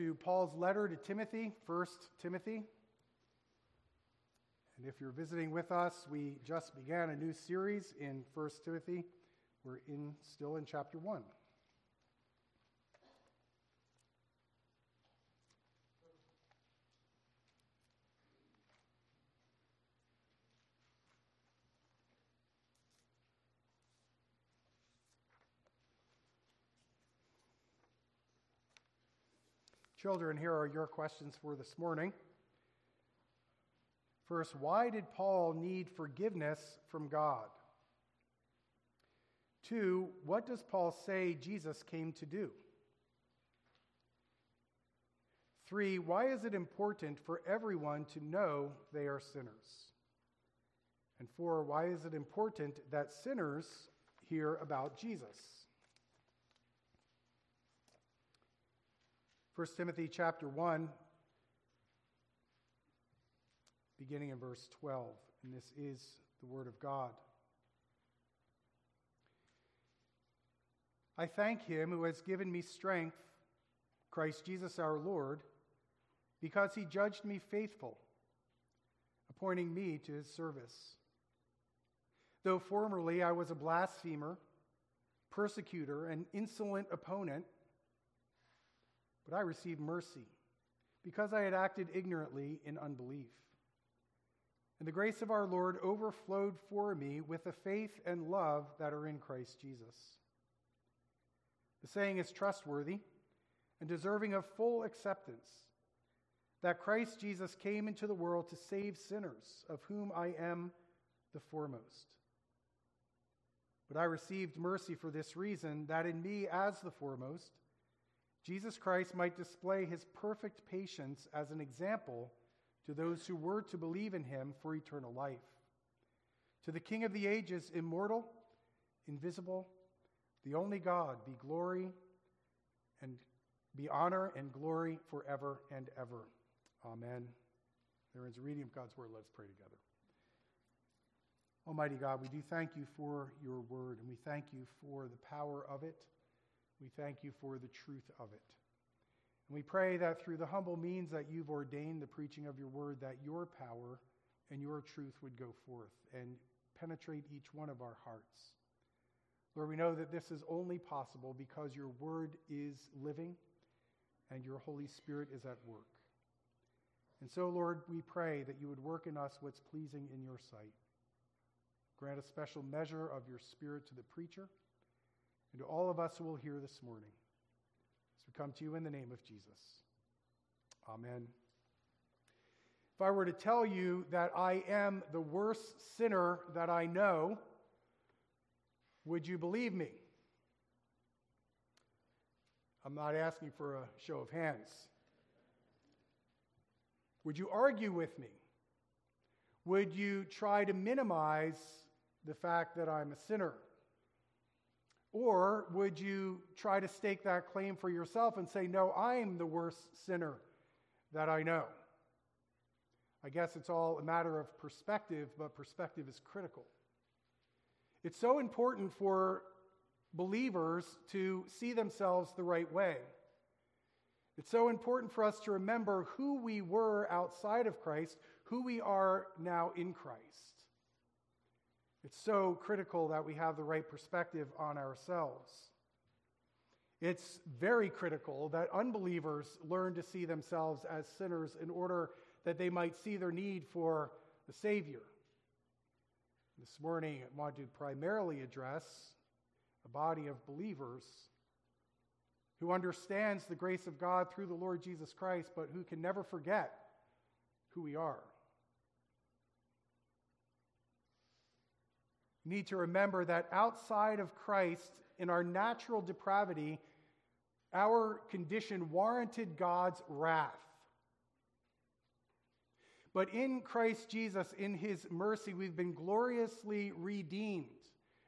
to Paul's letter to Timothy, 1 Timothy. And if you're visiting with us, we just began a new series in 1 Timothy. We're in still in chapter 1. Children, here are your questions for this morning. First, why did Paul need forgiveness from God? Two, what does Paul say Jesus came to do? Three, why is it important for everyone to know they are sinners? And four, why is it important that sinners hear about Jesus? 1 Timothy chapter 1, beginning in verse 12. And this is the Word of God. I thank Him who has given me strength, Christ Jesus our Lord, because He judged me faithful, appointing me to His service. Though formerly I was a blasphemer, persecutor, and insolent opponent, but I received mercy because I had acted ignorantly in unbelief. And the grace of our Lord overflowed for me with the faith and love that are in Christ Jesus. The saying is trustworthy and deserving of full acceptance that Christ Jesus came into the world to save sinners, of whom I am the foremost. But I received mercy for this reason, that in me, as the foremost, Jesus Christ might display his perfect patience as an example to those who were to believe in him for eternal life. To the King of the ages, immortal, invisible, the only God, be glory and be honor and glory forever and ever. Amen. There is a reading of God's word. Let's pray together. Almighty God, we do thank you for your word, and we thank you for the power of it. We thank you for the truth of it. And we pray that through the humble means that you've ordained the preaching of your word, that your power and your truth would go forth and penetrate each one of our hearts. Lord, we know that this is only possible because your word is living and your Holy Spirit is at work. And so, Lord, we pray that you would work in us what's pleasing in your sight. Grant a special measure of your Spirit to the preacher and to all of us who will hear this morning. As we come to you in the name of Jesus. Amen. If I were to tell you that I am the worst sinner that I know, would you believe me? I'm not asking for a show of hands. Would you argue with me? Would you try to minimize the fact that I'm a sinner? Or would you try to stake that claim for yourself and say, No, I'm the worst sinner that I know? I guess it's all a matter of perspective, but perspective is critical. It's so important for believers to see themselves the right way. It's so important for us to remember who we were outside of Christ, who we are now in Christ. It's so critical that we have the right perspective on ourselves. It's very critical that unbelievers learn to see themselves as sinners in order that they might see their need for the Savior. This morning, I want to primarily address a body of believers who understands the grace of God through the Lord Jesus Christ, but who can never forget who we are. Need to remember that outside of Christ, in our natural depravity, our condition warranted God's wrath. But in Christ Jesus, in his mercy, we've been gloriously redeemed,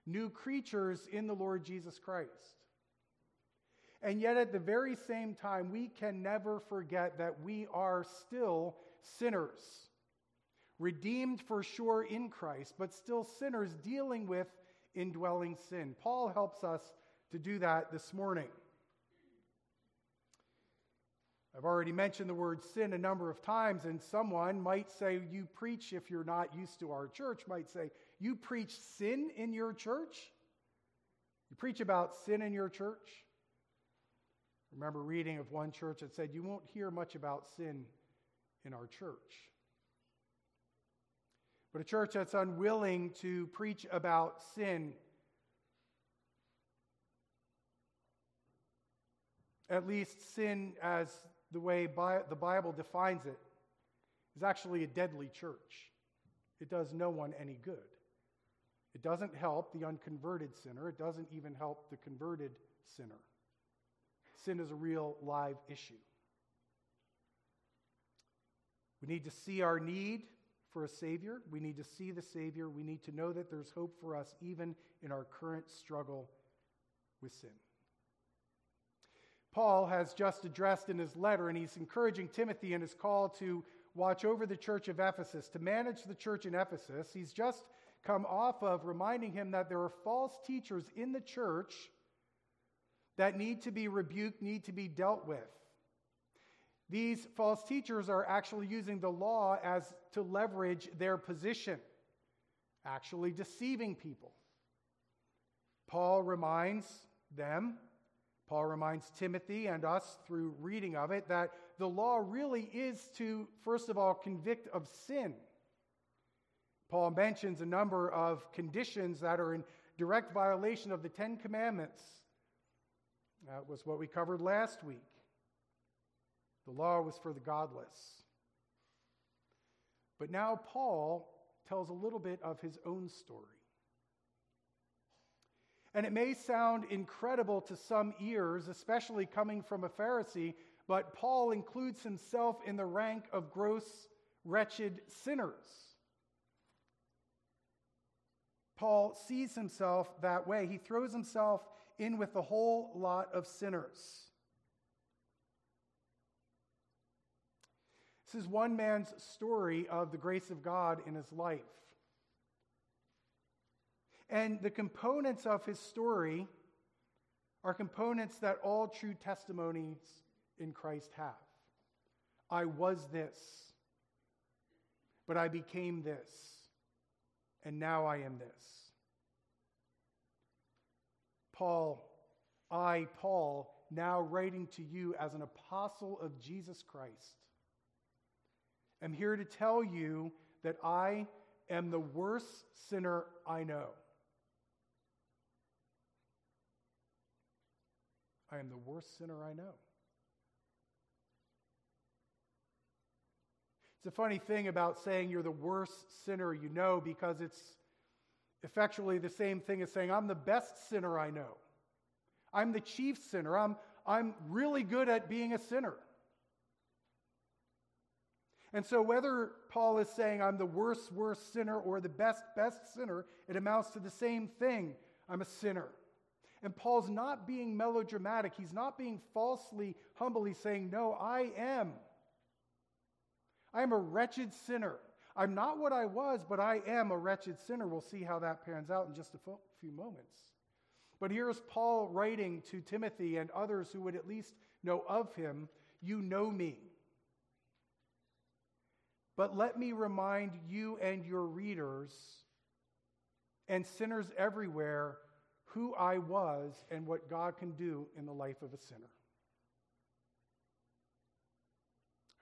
new creatures in the Lord Jesus Christ. And yet, at the very same time, we can never forget that we are still sinners redeemed for sure in Christ, but still sinners dealing with indwelling sin. Paul helps us to do that this morning. I've already mentioned the word sin a number of times, and someone might say, You preach, if you're not used to our church, might say, You preach sin in your church? You preach about sin in your church? Remember reading of one church that said, You won't hear much about sin in our church. But a church that's unwilling to preach about sin, at least sin as the way the Bible defines it, is actually a deadly church. It does no one any good. It doesn't help the unconverted sinner, it doesn't even help the converted sinner. Sin is a real live issue. We need to see our need for a Savior. We need to see the Savior. We need to know that there's hope for us even in our current struggle with sin. Paul has just addressed in his letter, and he's encouraging Timothy in his call to watch over the church of Ephesus, to manage the church in Ephesus. He's just come off of reminding him that there are false teachers in the church that need to be rebuked, need to be dealt with. These false teachers are actually using the law as to leverage their position, actually deceiving people. Paul reminds them Paul reminds Timothy and us through reading of it that the law really is to, first of all, convict of sin. Paul mentions a number of conditions that are in direct violation of the Ten Commandments. That was what we covered last week. The law was for the godless. But now Paul tells a little bit of his own story. And it may sound incredible to some ears, especially coming from a Pharisee, but Paul includes himself in the rank of gross, wretched sinners. Paul sees himself that way. He throws himself in with the whole lot of sinners. This is one man's story of the grace of God in his life. And the components of his story are components that all true testimonies in Christ have. I was this, but I became this, and now I am this. Paul, I, Paul, now writing to you as an apostle of Jesus Christ, am here to tell you that I am the worst sinner I know. I am the worst sinner I know. It's a funny thing about saying you're the worst sinner you know because it's effectually the same thing as saying, I'm the best sinner I know. I'm the chief sinner. I'm, I'm really good at being a sinner. And so, whether Paul is saying I'm the worst, worst sinner or the best, best sinner, it amounts to the same thing. I'm a sinner. And Paul's not being melodramatic. He's not being falsely humble. He's saying, No, I am. I am a wretched sinner. I'm not what I was, but I am a wretched sinner. We'll see how that pans out in just a few moments. But here's Paul writing to Timothy and others who would at least know of him You know me. But let me remind you and your readers and sinners everywhere who I was and what God can do in the life of a sinner.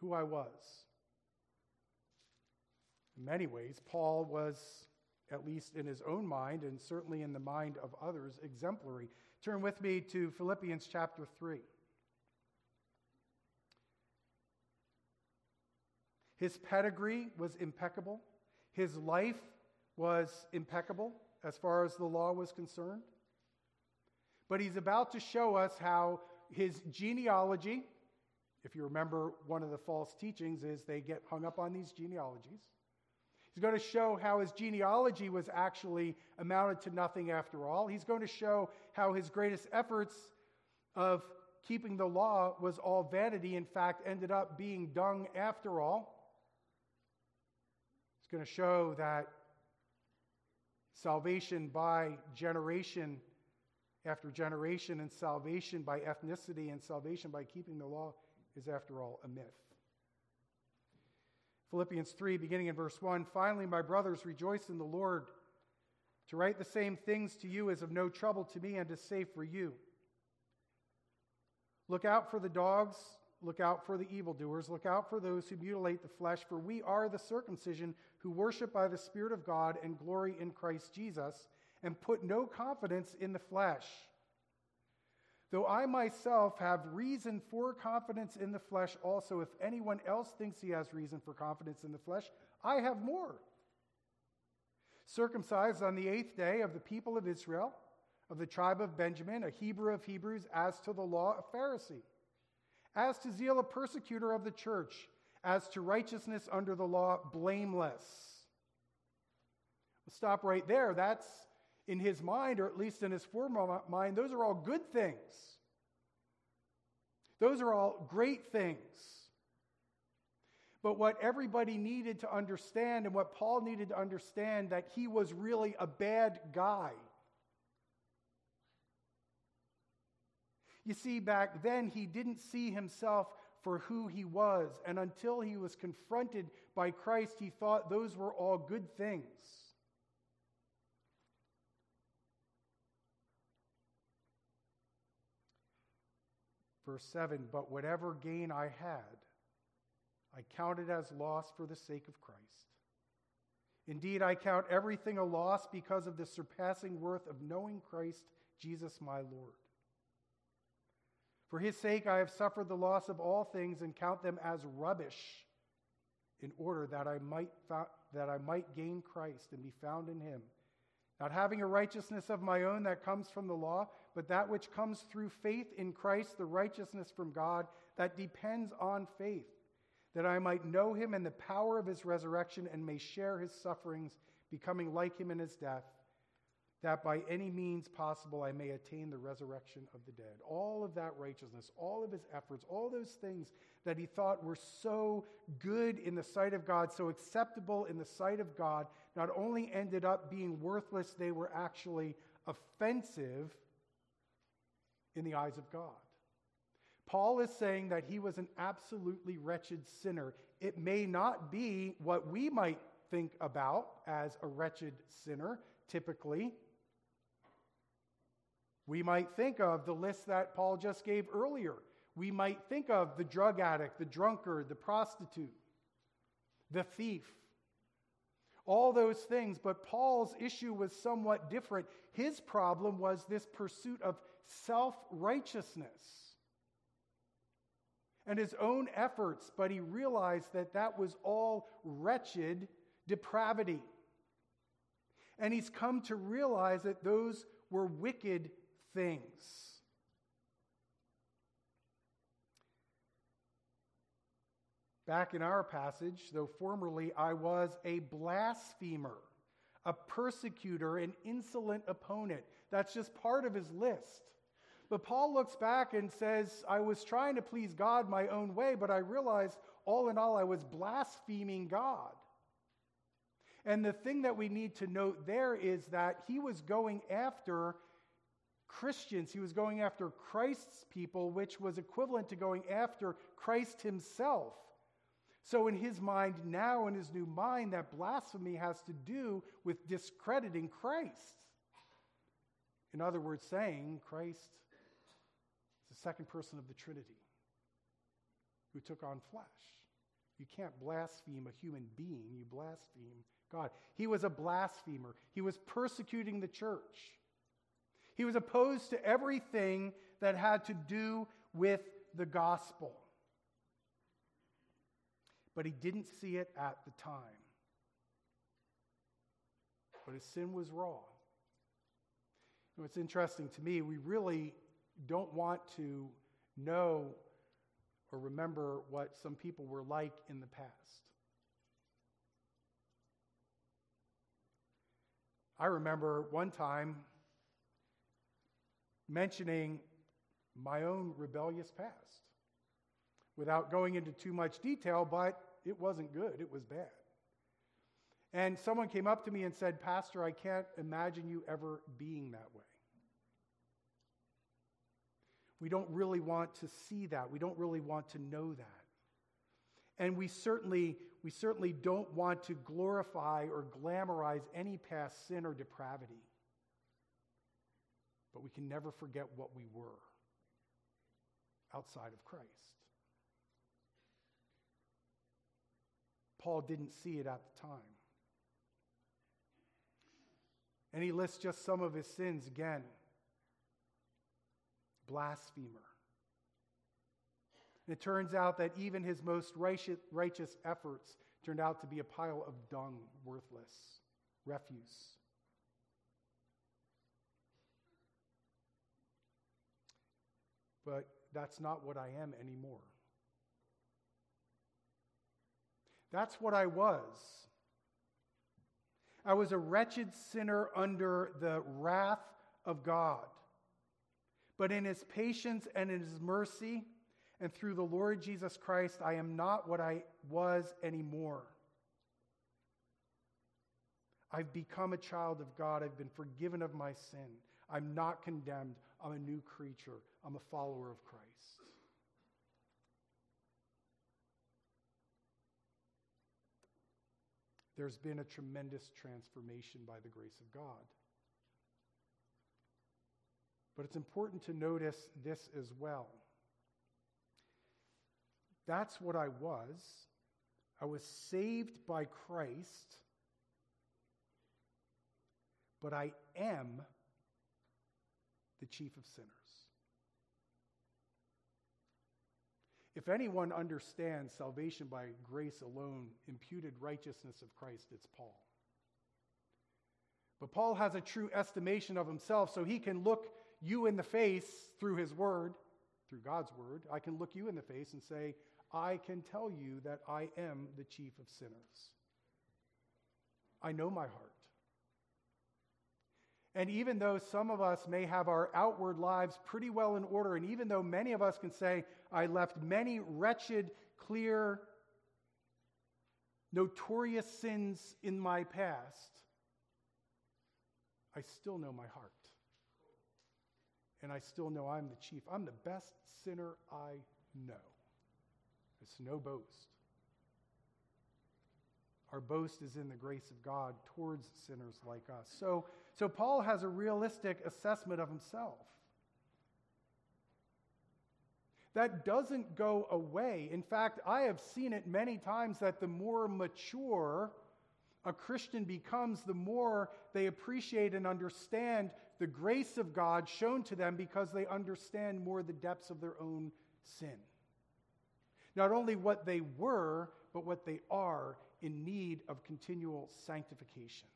Who I was. In many ways, Paul was, at least in his own mind, and certainly in the mind of others, exemplary. Turn with me to Philippians chapter 3. His pedigree was impeccable. His life was impeccable as far as the law was concerned. But he's about to show us how his genealogy, if you remember one of the false teachings, is they get hung up on these genealogies. He's going to show how his genealogy was actually amounted to nothing after all. He's going to show how his greatest efforts of keeping the law was all vanity, in fact, ended up being dung after all. Going to show that salvation by generation after generation, and salvation by ethnicity, and salvation by keeping the law is, after all, a myth. Philippians 3, beginning in verse 1 Finally, my brothers, rejoice in the Lord. To write the same things to you is of no trouble to me and is safe for you. Look out for the dogs, look out for the evildoers, look out for those who mutilate the flesh, for we are the circumcision who worship by the Spirit of God and glory in Christ Jesus, and put no confidence in the flesh. Though I myself have reason for confidence in the flesh also, if anyone else thinks he has reason for confidence in the flesh, I have more. Circumcised on the eighth day of the people of Israel, of the tribe of Benjamin, a Hebrew of Hebrews, as to the law, a Pharisee, as to zeal, a persecutor of the church, as to righteousness under the law, blameless. We'll stop right there. That's in his mind, or at least in his former mind, those are all good things. Those are all great things. But what everybody needed to understand, and what Paul needed to understand, that he was really a bad guy. You see, back then, he didn't see himself for who he was. And until he was confronted by Christ, he thought those were all good things. Verse 7 But whatever gain I had, I counted as loss for the sake of Christ. Indeed, I count everything a loss because of the surpassing worth of knowing Christ Jesus my Lord. For his sake, I have suffered the loss of all things and count them as rubbish in order that I might, that I might gain Christ and be found in him. Not having a righteousness of my own that comes from the law, but that which comes through faith in Christ, the righteousness from God that depends on faith, that I might know him and the power of his resurrection and may share his sufferings, becoming like him in his death that by any means possible I may attain the resurrection of the dead. All of that righteousness, all of his efforts, all those things that he thought were so good in the sight of God, so acceptable in the sight of God, not only ended up being worthless, they were actually offensive in the eyes of God. Paul is saying that he was an absolutely wretched sinner. It may not be what we might think about as a wretched sinner, typically. We might think of the list that Paul just gave earlier. We might think of the drug addict, the drunkard, the prostitute, the thief, all those things. But Paul's issue was somewhat different. His problem was this pursuit of self righteousness and his own efforts, but he realized that that was all wretched depravity. And he's come to realize that those were wicked things. Back in our passage, though formerly I was a blasphemer, a persecutor, an insolent opponent. That's just part of his list. But Paul looks back and says, I was trying to please God my own way, but I realized all in all I was blaspheming God. And the thing that we need to note there is that he was going after Christians. He was going after Christ's people, which was equivalent to going after Christ himself. So, in his mind now, in his new mind, that blasphemy has to do with discrediting Christ. In other words, saying Christ is the second person of the Trinity who took on flesh. You can't blaspheme a human being, you blaspheme God. He was a blasphemer, he was persecuting the church. He was opposed to everything that had to do with the gospel. But he didn't see it at the time. But his sin was raw. Know, it's interesting to me, we really don't want to know or remember what some people were like in the past. I remember one time mentioning my own rebellious past without going into too much detail, but it wasn't good, it was bad. And someone came up to me and said, Pastor, I can't imagine you ever being that way. We don't really want to see that. We don't really want to know that. And we certainly, we certainly don't want to glorify or glamorize any past sin or depravity. But we can never forget what we were outside of Christ. Paul didn't see it at the time. And he lists just some of his sins again blasphemer. And it turns out that even his most righteous, righteous efforts turned out to be a pile of dung, worthless, refuse. But that's not what I am anymore. That's what I was. I was a wretched sinner under the wrath of God. But in his patience and in his mercy, and through the Lord Jesus Christ, I am not what I was anymore. I've become a child of God. I've been forgiven of my sin. I'm not condemned. I'm a new creature. I'm a follower of Christ. There's been a tremendous transformation by the grace of God. But it's important to notice this as well. That's what I was. I was saved by Christ, but I am the chief of sinners. If anyone understands salvation by grace alone, imputed righteousness of Christ, it's Paul. But Paul has a true estimation of himself, so he can look you in the face through his word, through God's word. I can look you in the face and say, I can tell you that I am the chief of sinners. I know my heart. And even though some of us may have our outward lives pretty well in order, and even though many of us can say, I left many wretched, clear, notorious sins in my past, I still know my heart. And I still know I'm the chief. I'm the best sinner I know. It's no boast. Our boast is in the grace of God towards sinners like us. So, so Paul has a realistic assessment of himself. That doesn't go away. In fact, I have seen it many times that the more mature a Christian becomes, the more they appreciate and understand the grace of God shown to them because they understand more the depths of their own sin. Not only what they were, but what they are in need of continual sanctification.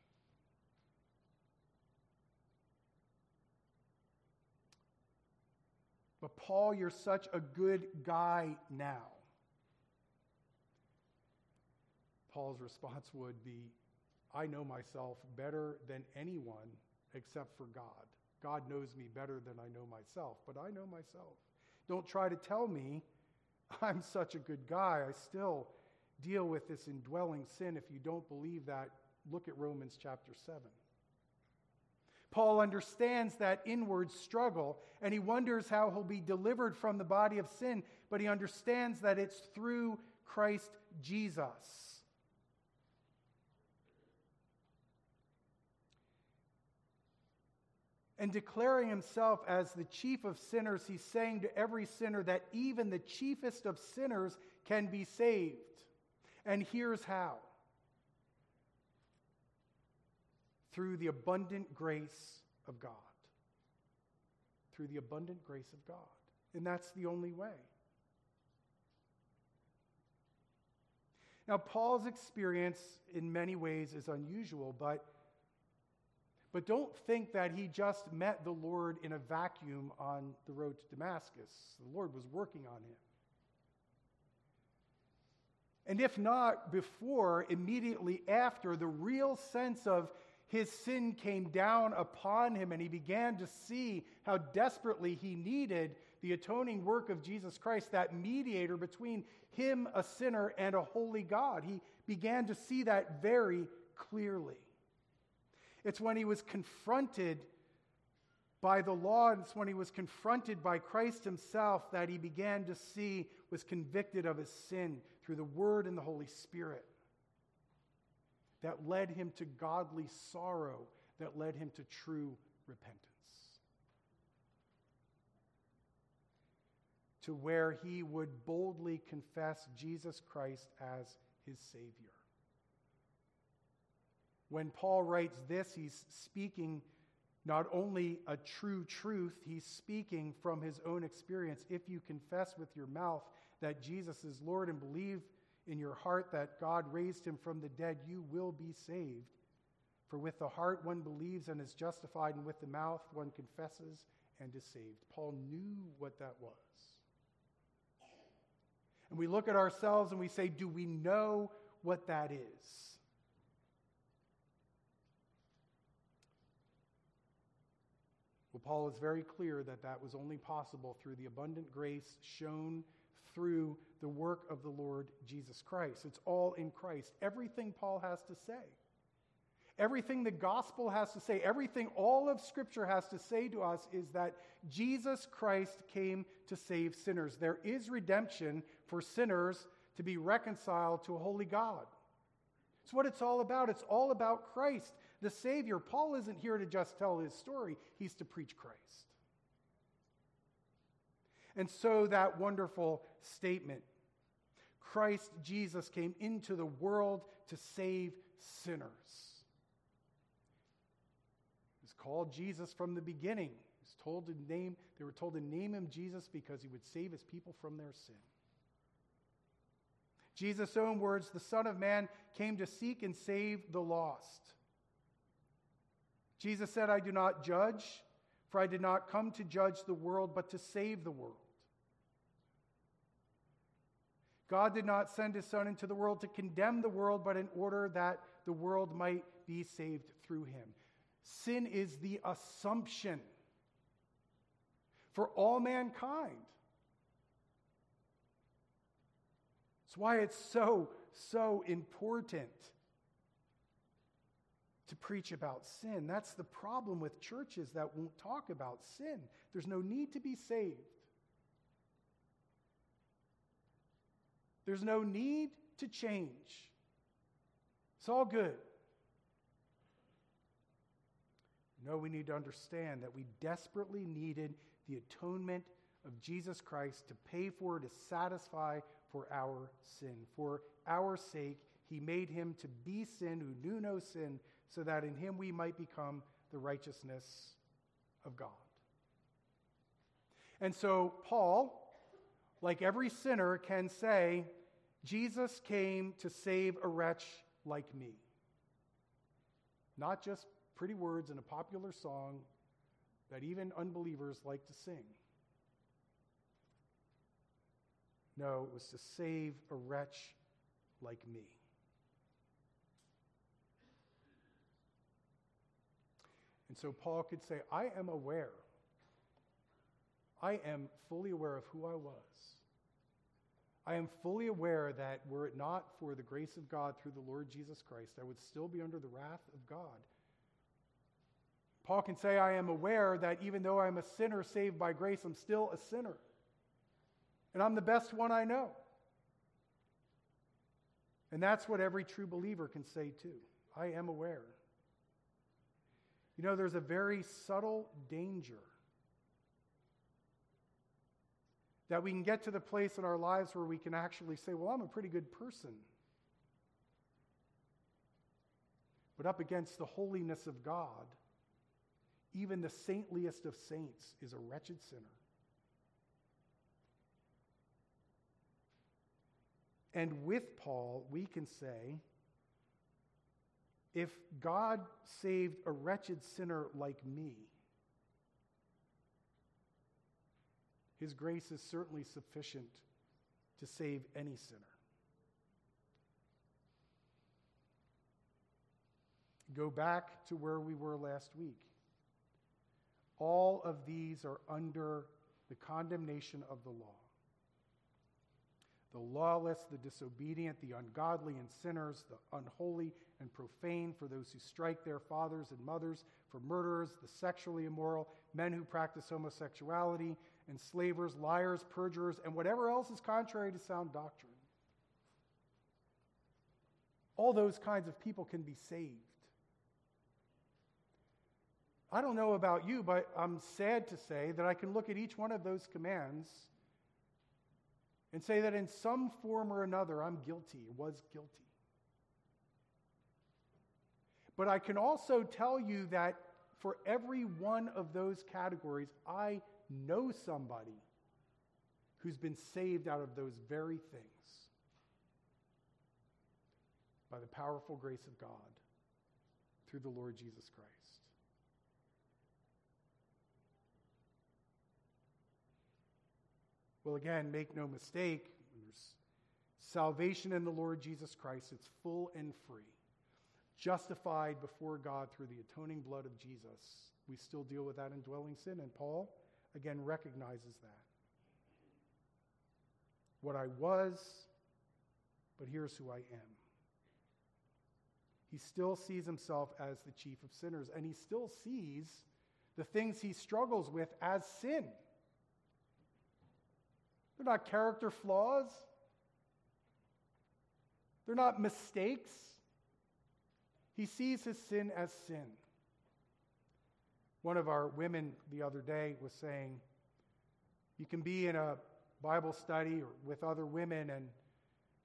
But, Paul, you're such a good guy now. Paul's response would be I know myself better than anyone except for God. God knows me better than I know myself, but I know myself. Don't try to tell me I'm such a good guy. I still deal with this indwelling sin. If you don't believe that, look at Romans chapter 7. Paul understands that inward struggle and he wonders how he'll be delivered from the body of sin, but he understands that it's through Christ Jesus. And declaring himself as the chief of sinners, he's saying to every sinner that even the chiefest of sinners can be saved. And here's how through the abundant grace of God. Through the abundant grace of God. And that's the only way. Now, Paul's experience in many ways is unusual, but, but don't think that he just met the Lord in a vacuum on the road to Damascus. The Lord was working on him. And if not before, immediately after, the real sense of his sin came down upon him and he began to see how desperately he needed the atoning work of Jesus Christ, that mediator between him, a sinner, and a holy God. He began to see that very clearly. It's when he was confronted by the law, and it's when he was confronted by Christ himself that he began to see, was convicted of his sin through the Word and the Holy Spirit. That led him to godly sorrow, that led him to true repentance. To where he would boldly confess Jesus Christ as his Savior. When Paul writes this, he's speaking not only a true truth, he's speaking from his own experience. If you confess with your mouth that Jesus is Lord and believe in your heart that God raised him from the dead, you will be saved. For with the heart one believes and is justified, and with the mouth one confesses and is saved. Paul knew what that was. And we look at ourselves and we say, Do we know what that is? Well, Paul is very clear that that was only possible through the abundant grace shown through the work of the Lord Jesus Christ. It's all in Christ. Everything Paul has to say, everything the gospel has to say, everything all of Scripture has to say to us is that Jesus Christ came to save sinners. There is redemption for sinners to be reconciled to a holy God. It's what it's all about. It's all about Christ the Savior. Paul isn't here to just tell his story, he's to preach Christ. And so that wonderful statement Christ Jesus came into the world to save sinners. He's called Jesus from the beginning. He's told to name, they were told to name him Jesus because he would save his people from their sin. Jesus' own words, the Son of Man came to seek and save the lost. Jesus said, I do not judge, for I did not come to judge the world, but to save the world. God did not send his Son into the world to condemn the world, but in order that the world might be saved through him. Sin is the assumption for all mankind. That's why it's so, so important to preach about sin. That's the problem with churches that won't talk about sin. There's no need to be saved. There's no need to change. It's all good. No, we need to understand that we desperately needed the atonement of Jesus Christ to pay for, to satisfy for our sin. For our sake, he made him to be sin who knew no sin so that in him we might become the righteousness of God. And so, Paul, like every sinner, can say, Jesus came to save a wretch like me. Not just pretty words in a popular song that even unbelievers like to sing. No, it was to save a wretch like me. And so Paul could say, I am aware. I am fully aware of who I was. I am fully aware that were it not for the grace of God through the Lord Jesus Christ, I would still be under the wrath of God. Paul can say, I am aware that even though I'm a sinner saved by grace, I'm still a sinner. And I'm the best one I know. And that's what every true believer can say too. I am aware. You know, there's a very subtle danger that we can get to the place in our lives where we can actually say, Well, I'm a pretty good person. But up against the holiness of God, even the saintliest of saints is a wretched sinner. And with Paul, we can say, if God saved a wretched sinner like me, his grace is certainly sufficient to save any sinner. Go back to where we were last week. All of these are under the condemnation of the law. the lawless, the disobedient, the ungodly and sinners, the unholy and profane, for those who strike their fathers and mothers, for murderers, the sexually immoral, men who practice homosexuality, enslavers, liars, perjurers, and whatever else is contrary to sound doctrine. All those kinds of people can be saved. I don't know about you, but I'm sad to say that I can look at each one of those commands and say that in some form or another I'm guilty, was guilty. But I can also tell you that for every one of those categories, I know somebody who's been saved out of those very things by the powerful grace of God through the Lord Jesus Christ. Well, again, make no mistake, there's salvation in the Lord Jesus Christ. It's full and free. Justified before God through the atoning blood of Jesus. We still deal with that indwelling sin, and Paul, again, recognizes that. What I was, but here's who I am. He still sees himself as the chief of sinners, and he still sees the things he struggles with as sin. They're not character flaws, they're not mistakes. He sees his sin as sin. One of our women the other day was saying, You can be in a Bible study or with other women, and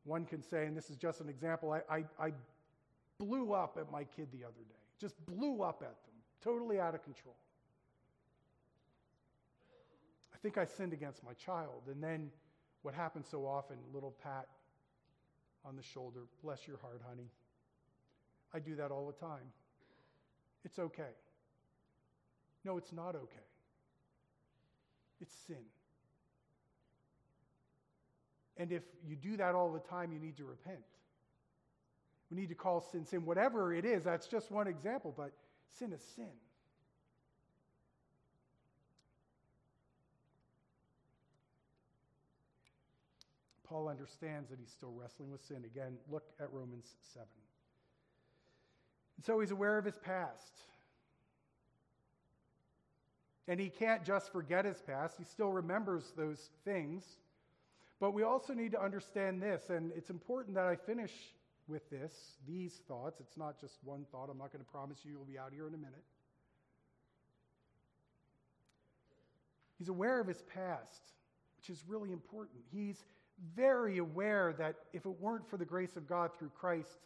one can say, and this is just an example, I, I, I blew up at my kid the other day, just blew up at them, totally out of control. I think I sinned against my child. And then what happens so often, little pat on the shoulder, bless your heart, honey. I do that all the time. It's okay. No, it's not okay. It's sin. And if you do that all the time, you need to repent. We need to call sin sin. Whatever it is, that's just one example, but sin is sin. Paul understands that he's still wrestling with sin. Again, look at Romans 7. And so he's aware of his past. And he can't just forget his past, he still remembers those things. But we also need to understand this, and it's important that I finish with this, these thoughts. It's not just one thought. I'm not going to promise you you'll be out here in a minute. He's aware of his past, which is really important. He's very aware that if it weren't for the grace of God through Christ,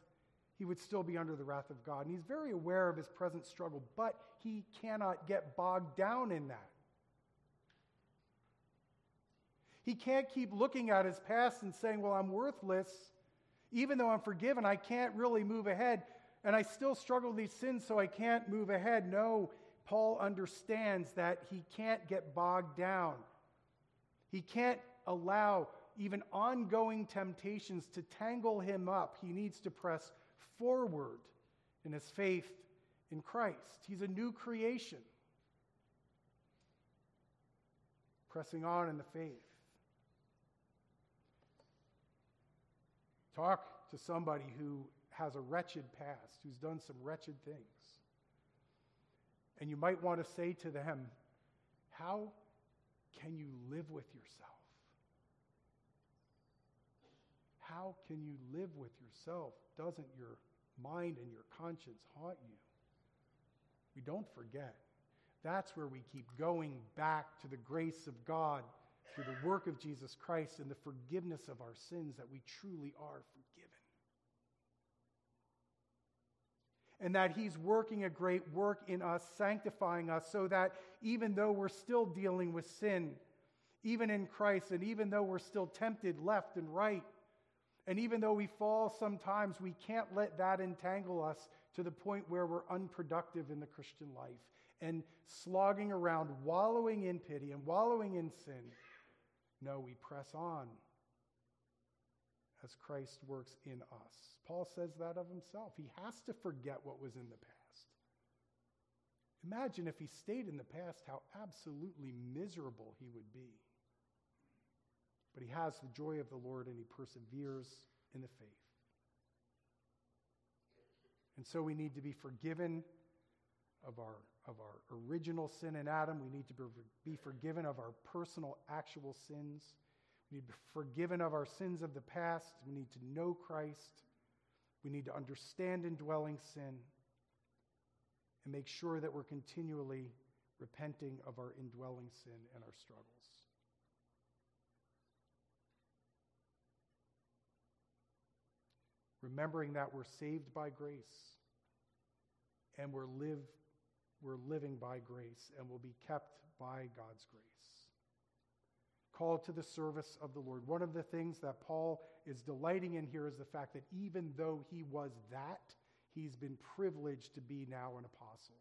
he would still be under the wrath of God. And he's very aware of his present struggle, but he cannot get bogged down in that. He can't keep looking at his past and saying, Well, I'm worthless. Even though I'm forgiven, I can't really move ahead. And I still struggle with these sins, so I can't move ahead. No, Paul understands that he can't get bogged down. He can't allow even ongoing temptations to tangle him up, he needs to press forward in his faith in Christ. He's a new creation, pressing on in the faith. Talk to somebody who has a wretched past, who's done some wretched things. And you might want to say to them, How can you live with yourself? How can you live with yourself? Doesn't your mind and your conscience haunt you? We don't forget. That's where we keep going back to the grace of God through the work of Jesus Christ and the forgiveness of our sins that we truly are forgiven. And that He's working a great work in us, sanctifying us, so that even though we're still dealing with sin, even in Christ, and even though we're still tempted left and right, and even though we fall sometimes, we can't let that entangle us to the point where we're unproductive in the Christian life and slogging around, wallowing in pity and wallowing in sin. No, we press on as Christ works in us. Paul says that of himself. He has to forget what was in the past. Imagine if he stayed in the past, how absolutely miserable he would be. But he has the joy of the Lord and he perseveres in the faith. And so we need to be forgiven of our, of our original sin in Adam. We need to be forgiven of our personal, actual sins. We need to be forgiven of our sins of the past. We need to know Christ. We need to understand indwelling sin and make sure that we're continually repenting of our indwelling sin and our struggles. Remembering that we're saved by grace and we're, live, we're living by grace and will be kept by God's grace. Called to the service of the Lord. One of the things that Paul is delighting in here is the fact that even though he was that, he's been privileged to be now an apostle.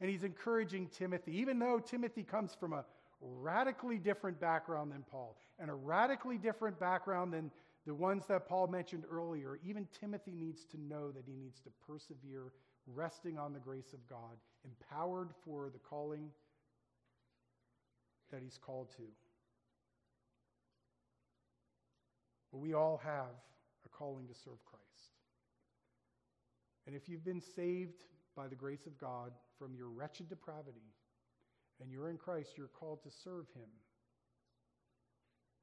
And he's encouraging Timothy, even though Timothy comes from a radically different background than Paul and a radically different background than the ones that Paul mentioned earlier, even Timothy needs to know that he needs to persevere, resting on the grace of God, empowered for the calling that he's called to. But we all have a calling to serve Christ. And if you've been saved by the grace of God from your wretched depravity and you're in Christ, you're called to serve him.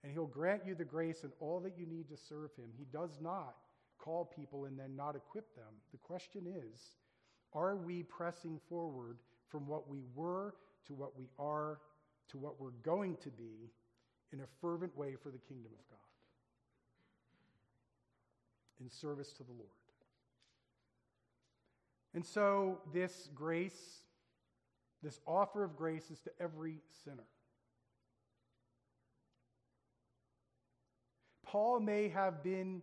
And he'll grant you the grace and all that you need to serve him. He does not call people and then not equip them. The question is are we pressing forward from what we were to what we are to what we're going to be in a fervent way for the kingdom of God? In service to the Lord. And so, this grace, this offer of grace, is to every sinner. Paul may have been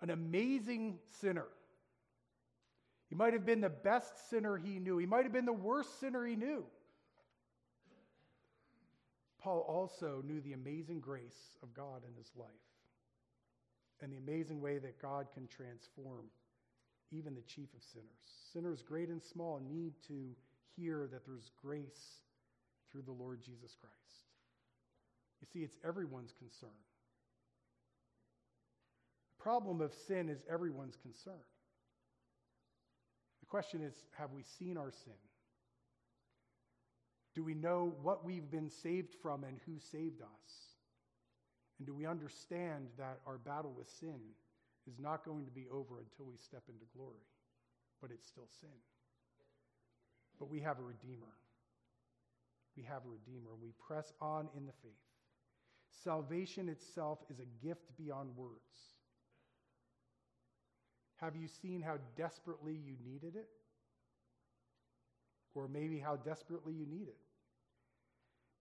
an amazing sinner. He might have been the best sinner he knew. He might have been the worst sinner he knew. Paul also knew the amazing grace of God in his life and the amazing way that God can transform even the chief of sinners. Sinners, great and small, need to hear that there's grace through the Lord Jesus Christ. You see, it's everyone's concern. The problem of sin is everyone's concern. The question is have we seen our sin? Do we know what we've been saved from and who saved us? And do we understand that our battle with sin is not going to be over until we step into glory, but it's still sin? But we have a Redeemer. We have a Redeemer. We press on in the faith. Salvation itself is a gift beyond words. Have you seen how desperately you needed it? Or maybe how desperately you need it?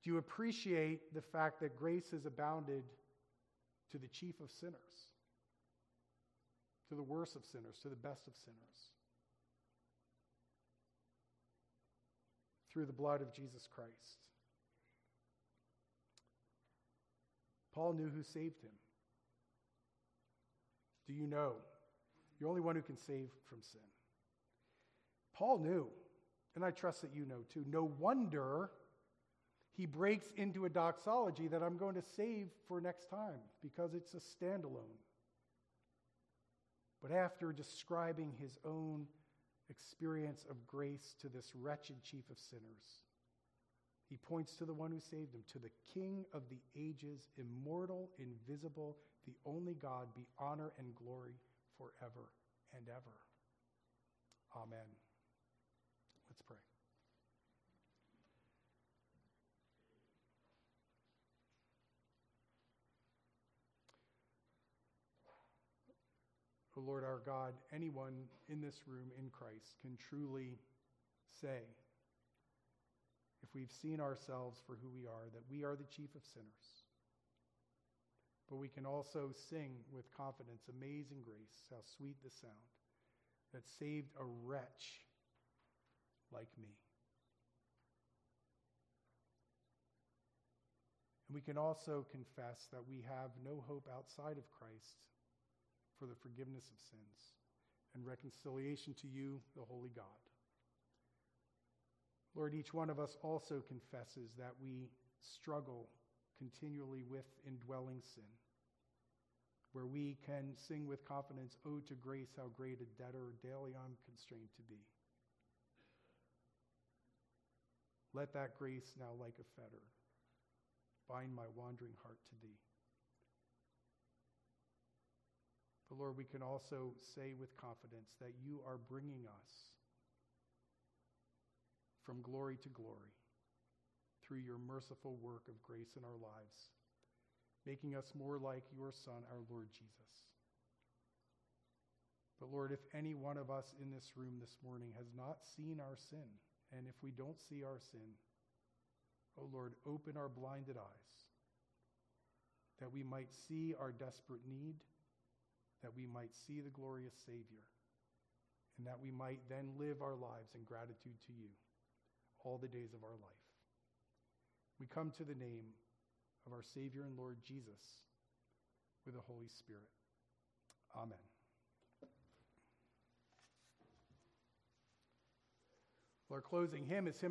Do you appreciate the fact that grace has abounded to the chief of sinners, to the worst of sinners, to the best of sinners? Through the blood of Jesus Christ. Paul knew who saved him. Do you know? You're the only one who can save from sin. Paul knew, and I trust that you know too. No wonder he breaks into a doxology that I'm going to save for next time because it's a standalone. But after describing his own experience of grace to this wretched chief of sinners, he points to the one who saved him, to the King of the ages, immortal, invisible, the only God, be honor and glory forever and ever. Amen. Let's pray. O Lord our God, anyone in this room in Christ can truly say, if we've seen ourselves for who we are, that we are the chief of sinners. But we can also sing with confidence, Amazing Grace, how sweet the sound that saved a wretch like me. And we can also confess that we have no hope outside of Christ for the forgiveness of sins and reconciliation to you, the Holy God. Lord, each one of us also confesses that we struggle continually with indwelling sin, where we can sing with confidence, Oh, to grace, how great a debtor daily I'm constrained to be. Let that grace now, like a fetter, bind my wandering heart to thee. But Lord, we can also say with confidence that you are bringing us from glory to glory through your merciful work of grace in our lives, making us more like your Son, our Lord Jesus. But Lord, if any one of us in this room this morning has not seen our sin, and if we don't see our sin, oh Lord, open our blinded eyes that we might see our desperate need, that we might see the glorious Savior, and that we might then live our lives in gratitude to you all the days of our life. We come to the name of our Savior and Lord Jesus with the Holy Spirit. Amen. Our closing hymn is hymn.